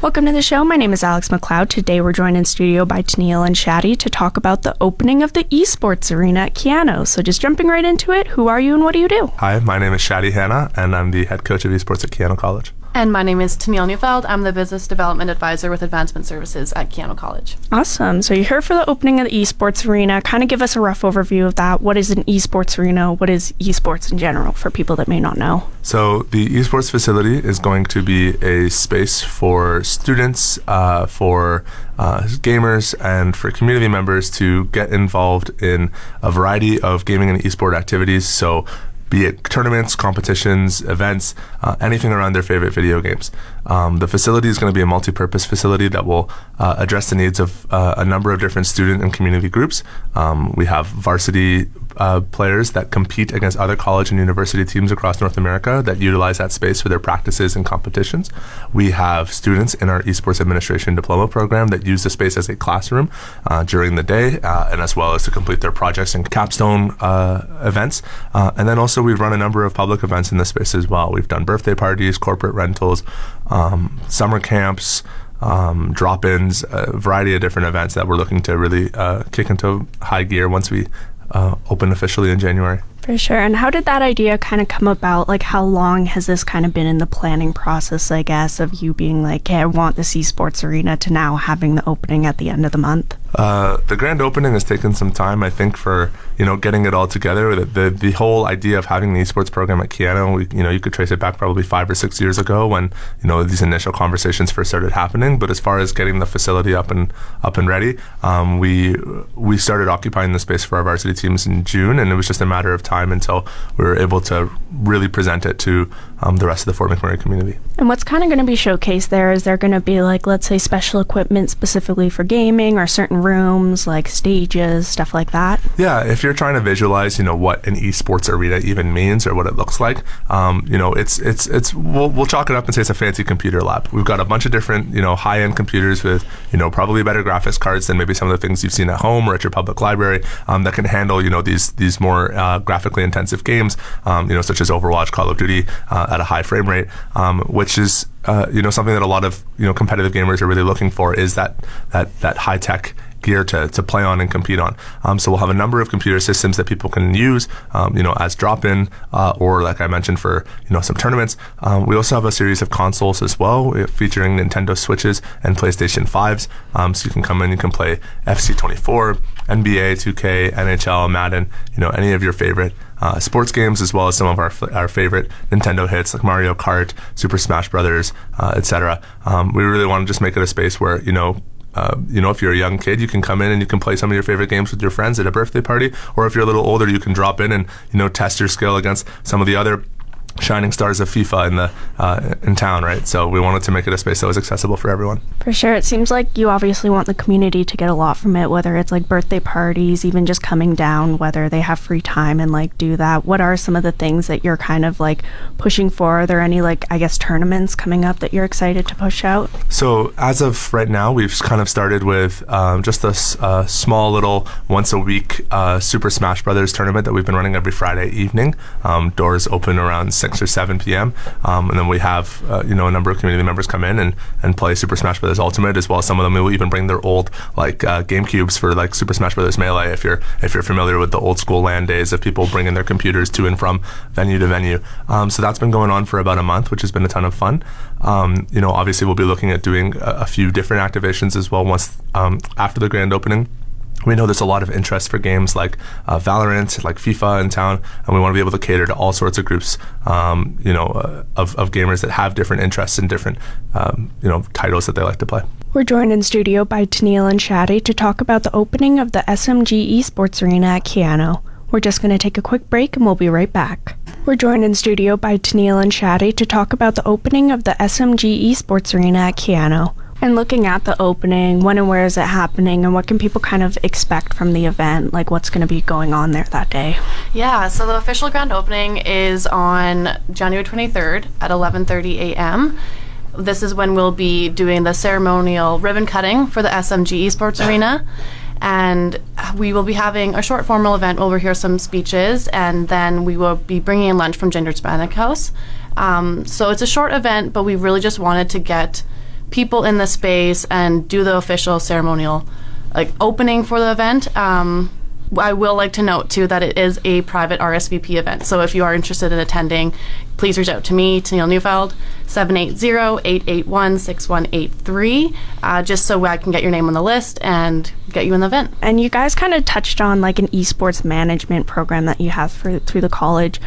Welcome to the show. My name is Alex MacLeod. Today we're joined in studio by Tennille and Shadi to talk about the opening of the esports arena at Keyano. So just jumping right into it, who are you and what do you do? Hi, my name is Shadi Hanna, and I'm the head coach of esports at Keyano College. And my name is Tennille Neufeld. I'm the Business Development Advisor with Advancement Services at Keyano College. Awesome. So you're here for the opening of the esports arena. Kind of give us a rough overview of that. What is an esports arena? What is esports in general for people that may not know? So the esports facility is going to be a space for students, uh, for uh, gamers, and for community members to get involved in a variety of gaming and esport activities. So be it tournaments, competitions, events, uh, anything around their favorite video games. Um, the facility is going to be a multi purpose facility that will uh, address the needs of uh, a number of different student and community groups. Um, we have varsity uh, players that compete against other college and university teams across North America that utilize that space for their practices and competitions. We have students in our esports administration diploma program that use the space as a classroom uh, during the day uh, and as well as to complete their projects and capstone uh, events. and then also we've run a number of public events in this space as well. We've done birthday parties, corporate rentals, um, summer camps. Um, drop-ins, a variety of different events that we're looking to really uh, kick into high gear once we uh, open officially in January. For sure. And how did that idea kind of come about? Like, how long has this kind of been in the planning process, I guess, of you being like, hey, I want this esports arena to now having the opening at the end of the month? Uh, the grand opening has taken some time, I think, for you know getting it all together. The, the, the whole idea of having the esports program at Keyano, we, you know, you could trace it back probably five or six years ago when you know these initial conversations first started happening. But as far as getting the facility up and up and ready, um, we we started occupying the space for our varsity teams in June, and it was just a matter of time until we were able to really present it to um, the rest of the Fort McMurray community. And what's kind of going to be showcased there? Is there going to be like, let's say, special equipment specifically for gaming, or certain rooms like stages, stuff like that? Yeah, if you're trying to visualize, you know, what an esports arena even means or what it looks like, um, you know, it's it's it's we'll, we'll chalk it up and say it's a fancy computer lab. We've got a bunch of different, you know, high-end computers with, you know, probably better graphics cards than maybe some of the things you've seen at home or at your public library um, that can handle, you know, these these more uh, graphically intensive games, um, you know, such as Overwatch, Call of Duty uh, at a high frame rate, um, which is uh, you know something that a lot of you know competitive gamers are really looking for is that that that high tech gear to, to play on and compete on. Um, so we'll have a number of computer systems that people can use, um, you know, as drop-in uh, or like I mentioned for you know some tournaments. Um, we also have a series of consoles as well, featuring Nintendo Switches and PlayStation 5s. Um, so you can come in, you can play FC24, NBA, 2K, NHL, Madden, you know, any of your favorite. Uh, sports games as well as some of our our favorite Nintendo hits like Mario Kart, Super Smash Brothers, uh, etc. Um, we really want to just make it a space where you know uh, you know, if you're a young kid, you can come in and you can play some of your favorite games with your friends at a birthday party. Or if you're a little older, you can drop in and you know test your skill against some of the other shining stars of FIFA in the uh, in town, right? So we wanted to make it a space that was accessible for everyone. For sure, it seems like you obviously want the community to get a lot from it, whether it's like birthday parties, even just coming down, whether they have free time and like do that. What are some of the things that you're kind of like pushing for? Are there any like I guess tournaments coming up that you're excited to push out? So as of right now, we've kind of started with um, just a uh, small little once a week uh, Super Smash Brothers tournament that we've been running every Friday evening. Um, doors open around 6 or 7 p.m. Um, and then we have, uh, you know, a number of community members come in and, and play Super Smash Bros. Ultimate as well. As some of them will even bring their old, like, uh, Game Cubes for, like, Super Smash Bros. Melee if you're, if you're familiar with the old school LAN days of people bringing their computers to and from venue to venue. Um, so that's been going on for about a month, which has been a ton of fun. Um, you know, obviously we'll be looking at doing a, a few different activations as well once um, after the grand opening we know there's a lot of interest for games like uh, Valorant, like FIFA in town, and we want to be able to cater to all sorts of groups, um, you know, uh, of, of gamers that have different interests and different, um, you know, titles that they like to play. We're joined in studio by Tennille and Shadi to talk about the opening of the SMG Esports Arena at Keyano. We're just going to take a quick break and we'll be right back. We're joined in studio by Tennille and Shadi to talk about the opening of the SMG Esports Arena at Keyano. And looking at the opening, when and where is it happening, and what can people kind of expect from the event? Like, what's going to be going on there that day? Yeah, so the official grand opening is on January 23rd at 11:30 a.m. This is when we'll be doing the ceremonial ribbon cutting for the SMG Esports Arena. And we will be having a short formal event we'll hear some speeches, and then we will be bringing in lunch from Ginger Hispanic House. Um, so it's a short event, but we really just wanted to get people in the space and do the official ceremonial like opening for the event. Um, I will like to note too that it is a private RSVP event. So if you are interested in attending, please reach out to me, Tennille Neufeld, 780-881-6183, uh, just so I can get your name on the list and get you in the event. And you guys kind of touched on like an esports management program that you have for, through the college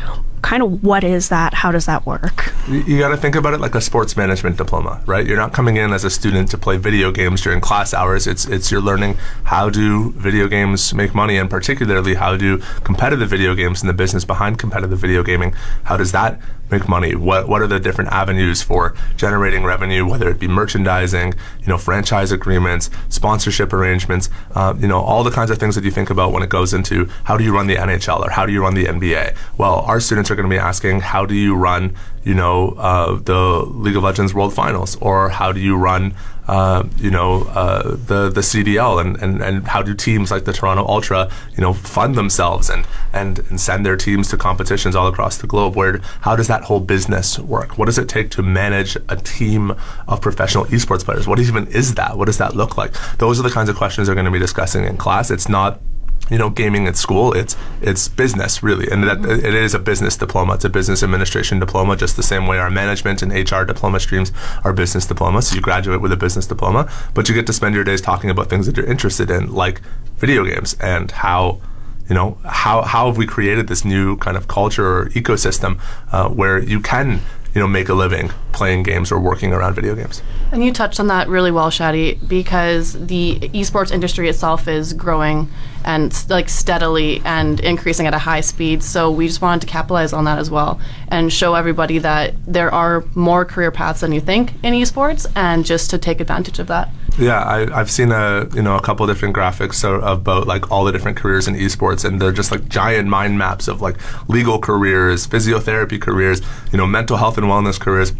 kind of what is that? How does that work? You, got to think about it like a sports management diploma, right? You're not coming in as a student to play video games during class hours. It's it's you're learning how do video games make money, and particularly how do competitive video games and the business behind competitive video gaming. How does that make money? What what are the different avenues for generating revenue? Whether it be merchandising, you know, franchise agreements, sponsorship arrangements, uh, you know, all the kinds of things that you think about when it goes into how do you run the NHL or how do you run the NBA? Well, our students are going to be asking how do you run, you know, uh, the League of Legends World Finals or how do you run uh, you know, uh, the the CDL and, and, and how do teams like the Toronto Ultra, you know, fund themselves and, and, and send their teams to competitions all across the globe? Where how does that whole business work? What does it take to manage a team of professional esports players? What even is that? What does that look like? Those are the kinds of questions they're going to be discussing in class. It's not you know gaming at school it's it's business really. And that it is a business diploma. It's a business administration diploma just the same way our management and hr diploma streams are business diplomas. So you graduate with a business diploma but you get to spend your days talking about things that you're interested in like video games and how you know how how have we created this new kind of culture or ecosystem uh, where you can you know make a living playing games or working around video games. And you touched on that really well, Shadi, because the esports industry itself is growing and like steadily and increasing at a high speed. So we just wanted to capitalize on that as well and show everybody that there are more career paths than you think in esports, and just to take advantage of that. Yeah, I, have seen a you know a couple different graphics so, about like all the different careers in esports, and they're just like giant mind maps of like legal careers, physiotherapy careers, you know, mental health and wellness careers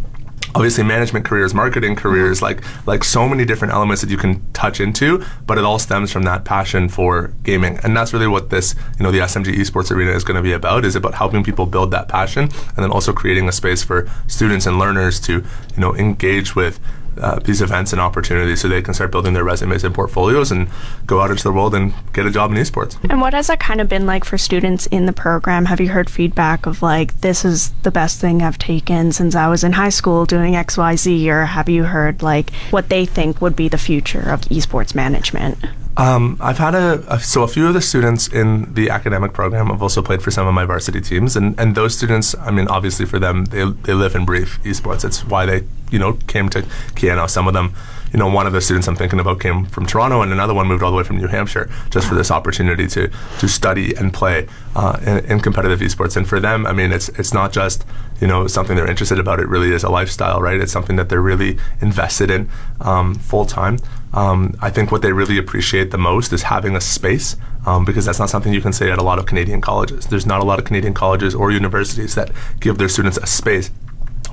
obviously management careers, marketing mm-hmm. careers, like like so many different elements that you can touch into, but it all stems from that passion for gaming. And that's really what this, you know, the SMG Esports Arena is going to be about, is about helping people build that passion and then also creating a space for students and learners to, you know, engage with uh, these events and opportunities so they can start building their resumes and portfolios and go out into the world and get a job in esports. And what has that kind of been like for students in the program? Have you heard feedback of like, this is the best thing I've taken since I was in high school doing XYZ? Or have you heard like what they think would be the future of esports management? Um, I've had a, a, so a few of the students in the academic program have also played for some of my varsity teams, and, and those students, I mean, obviously for them, they, they live and breathe esports. It's why they you know came to Keyano. Some of them, you know, one of the students I'm thinking about came from Toronto, and another one moved all the way from New Hampshire just for this opportunity to to study and play uh, in, in, competitive esports. And for them, I mean, it's it's not just you know something they're interested about. It really is a lifestyle, right? It's something that they're really invested in um, full time. Um, I think what they really appreciate the most is having a space um, because that's not something you can say at a lot of Canadian colleges. There's not a lot of Canadian colleges or universities that give their students a space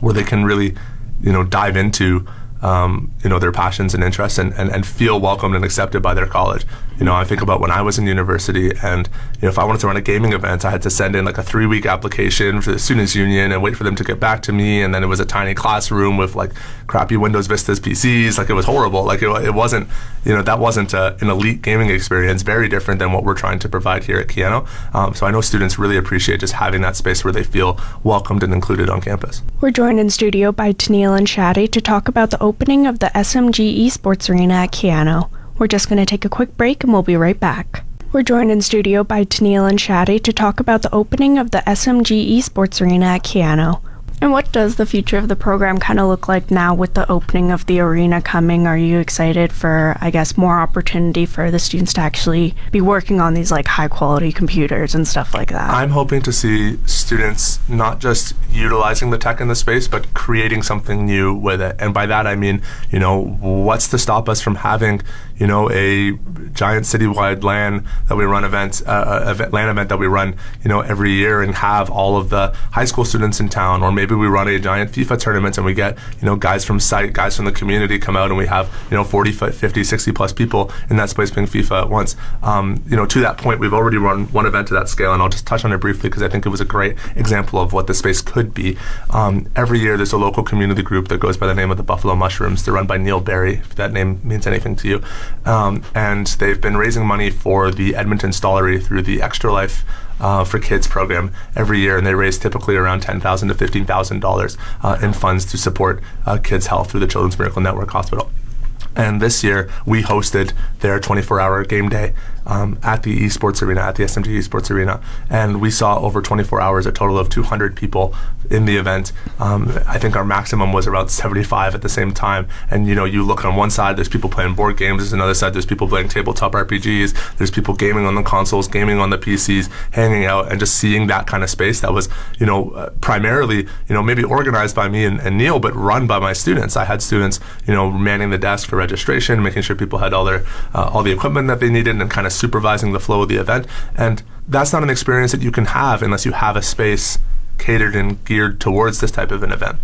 where they can really, you know, dive into um, you know, their passions and interests and, and, and feel welcomed and accepted by their college. You know, I think about when I was in university and, you know, if I wanted to run a gaming event, I had to send in like a three week application for the Students Union and wait for them to get back to me. And then it was a tiny classroom with like crappy Windows Vistas PCs. Like it was horrible. Like it, it wasn't, you know, that wasn't a, an elite gaming experience, very different than what we're trying to provide here at Keyano. Um, so I know students really appreciate just having that space where they feel welcomed and included on campus. We're joined in studio by Tennille and Shadi to talk about the opening of the SMG Esports Arena at Keyano. We're just going to take a quick break and we'll be right back. We're joined in studio by Tennille and Shadi to talk about the opening of the SMG Esports Arena at Keyano. And what does the future of the program kind of look like now with the opening of the arena coming? Are you excited for, I guess, more opportunity for the students to actually be working on these like high quality computers and stuff like that? I'm hoping to see students not just utilizing the tech in the space, but creating something new with it. And by that I mean, you know, what's to stop us from having, you know, a giant citywide LAN that we run events, uh, event, LAN event that we run, you know, every year and have all of the high school students in town, or maybe we run a giant FIFA tournament and we get, you know, guys from site, guys from the community come out and we have, you know, 40, 50, 60 plus people in that space playing FIFA at once. Um, you know, to that point, we've already run one event to that scale, and I'll just touch on it briefly because I think it was a great example of what the space could be. Um, every year, there's a local community group that goes by the name of the Buffalo Mushrooms. They're run by Neil Barry, if that name means anything to you. Um, and they've been raising money for the Edmonton Stollery through the Extra Life uh, for Kids program every year, and they raise typically around ten thousand to fifteen thousand dollars uh, in funds to support uh, kids' health through the Children's Miracle Network Hospital. And this year, we hosted their 24 hour game day um, at the esports arena, at the SMG esports arena. And we saw over 24 hours a total of 200 people in the event. Um, I think our maximum was around 75 at the same time. And you know, you look on one side, there's people playing board games. There's another side, there's people playing tabletop RPGs. There's people gaming on the consoles, gaming on the PCs, hanging out, and just seeing that kind of space that was, you know, uh, primarily, you know, maybe organized by me and, and Neil, but run by my students. I had students, you know, manning the desk for registration, making sure people had all their uh, all the equipment that they needed, and kind of supervising the flow of the event. And that's not an experience that you can have unless you have a space catered and geared towards this type of an event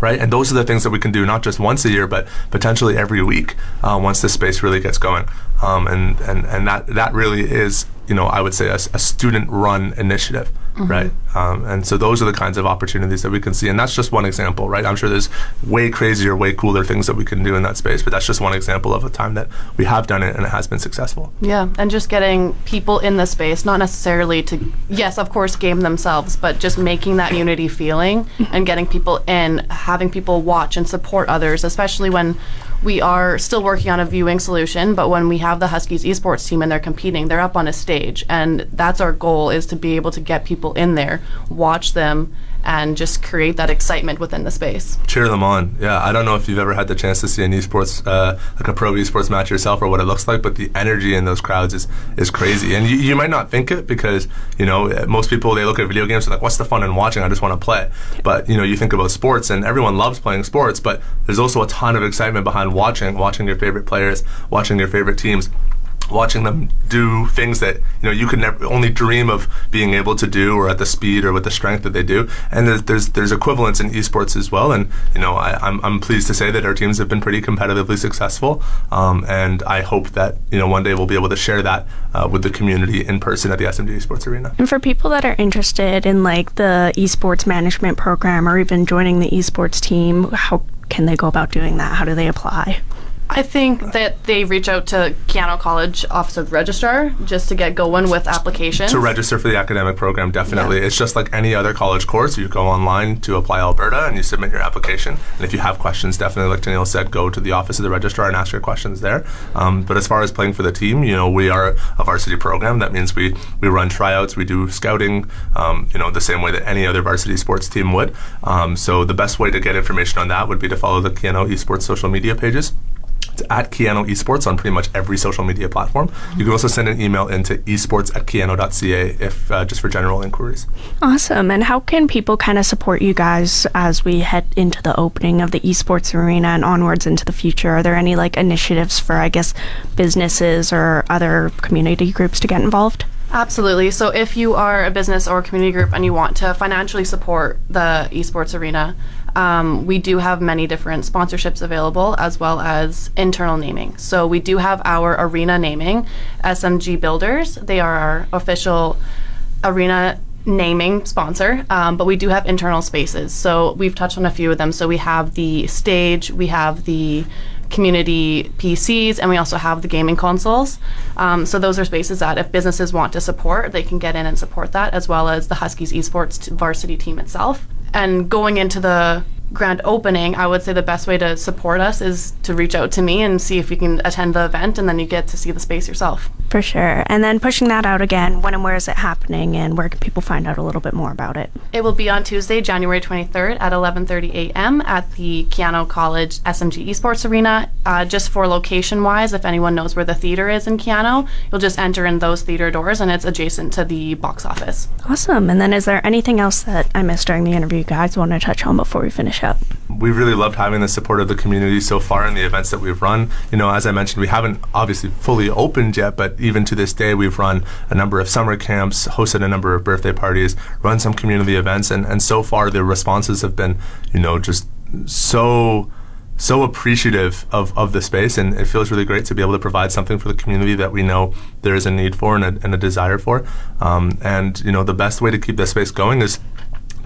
right? And those are the things that we can do not just once a year, but potentially every week uh, once this space really gets going. Um, and and and that that really is, you know, I would say a, a student-run initiative, mm-hmm. right? Um, and so those are the kinds of opportunities that we can see, and that's just one example, right? I'm sure there's way crazier, way cooler things that we can do in that space, but that's just one example of a time that we have done it and it has been successful. Yeah, and just getting people in the space, not necessarily to, yes, of course, game themselves, but just making that unity feeling and getting people in, having people watch and support others, especially when we are still working on a viewing solution, but when we have the Huskies esports team and they're competing, they're up on a stage, and that's our goal is to be able to get people in there, watch them, and just create that excitement within the space. Cheer them on. Yeah, I don't know if you've ever had the chance to see an esports, uh, like a pro esports match yourself or what it looks like, but the energy in those crowds is, is crazy. And you, you might not think it because, you know, most people, they look at video games and like, what's the fun in watching? I just want to play. But, you know, you think about sports and everyone loves playing sports, but there's also a ton of excitement behind watching, watching your favorite players, watching your favorite teams watching them do things that you know you could never only dream of being able to do or at the speed or with the strength that they do. And there's there's, there's equivalence in esports as well. And you know I, am I'm, I'm pleased to say that our teams have been pretty competitively successful. Um, and I hope that you know one day we'll be able to share that uh, with the community in person at the SMG Esports Arena. And for people that are interested in like the esports management program or even joining the esports team how can they go about doing that? How do they apply I think that they reach out to Keyano College Office of Registrar just to get going with applications. To register for the academic program, definitely. Yeah. It's just like any other college course. You go online to apply Alberta and you submit your application. And if you have questions, definitely, like Daniel said, go to the Office of the Registrar and ask your questions there. Um, but as far as playing for the team, you know, we are a varsity program. That means we, we run tryouts, we do scouting, um, you know, the same way that any other varsity sports team would. Um, so the best way to get information on that would be to follow the Keyano Esports social media pages at Keyano Esports on pretty much every social media platform. You can also send an email into esports at keyano.ca if uh, just for general inquiries. Awesome. And how can people kind of support you guys as we head into the opening of the esports arena and onwards into the future? Are there any like initiatives for, I guess, businesses or other community groups to get involved? Absolutely. So, if you are a business or a community group and you want to financially support the esports arena, um, we do have many different sponsorships available as well as internal naming. So we do have our arena naming, SMG Builders. They are our official arena naming sponsor, um, but we do have internal spaces. So we've touched on a few of them. So we have the stage, we have the community PCs, and we also have the gaming consoles. Um, so those are spaces that if businesses want to support, they can get in and support that, as well as the Huskies esports varsity team itself and going into the grand opening, I would say the best way to support us is to reach out to me and see if you can attend the event, and then you get to see the space yourself. For sure. And then pushing that out again, when and where is it happening, and where can people find out a little bit more about it? It will be on Tuesday, January 23rd at 11:30 a.m. at the Keyano College SMG Esports Arena. Uh, just for location-wise, if anyone knows where the theater is in Keyano, you'll just enter in those theater doors, and it's adjacent to the box office. Awesome. And then is there anything else that I missed during the interview, you guys, want to touch on before we finish up? We've really loved having the support of the community so far in the events that we've run. You know, as I mentioned, we haven't obviously fully opened yet, but even to this day, we've run a number of summer camps, hosted a number of birthday parties, run some community events, and, and so far the responses have been, you know, just so so appreciative of, of the space and it feels really great to be able to provide something for the community that we know there is a need for and a, and a desire for um, and you know the best way to keep this space going is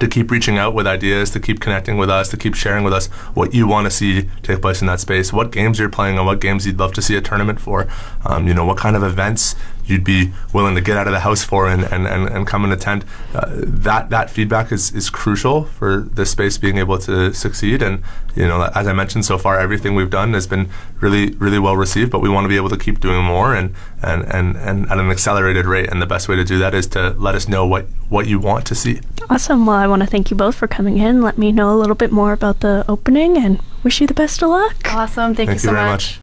to keep reaching out with ideas, to keep connecting with us, to keep sharing with us what you want to see take place in that space, what games you're playing, and what games you'd love to see a tournament for. Um, you know, what kind of events you'd be willing to get out of the house for and, and, and, and come and attend. Uh, that that feedback is, is crucial for this space being able to succeed. And you know, as I mentioned so far, everything we've done has been really really well received. But we want to be able to keep doing more and, and, and, and at an accelerated rate. And the best way to do that is to let us know what what you want to see. Awesome. Well, I want to thank you both for coming in. Let me know a little bit more about the opening and wish you the best of luck. Awesome. Thank, Thank you so you very much. much.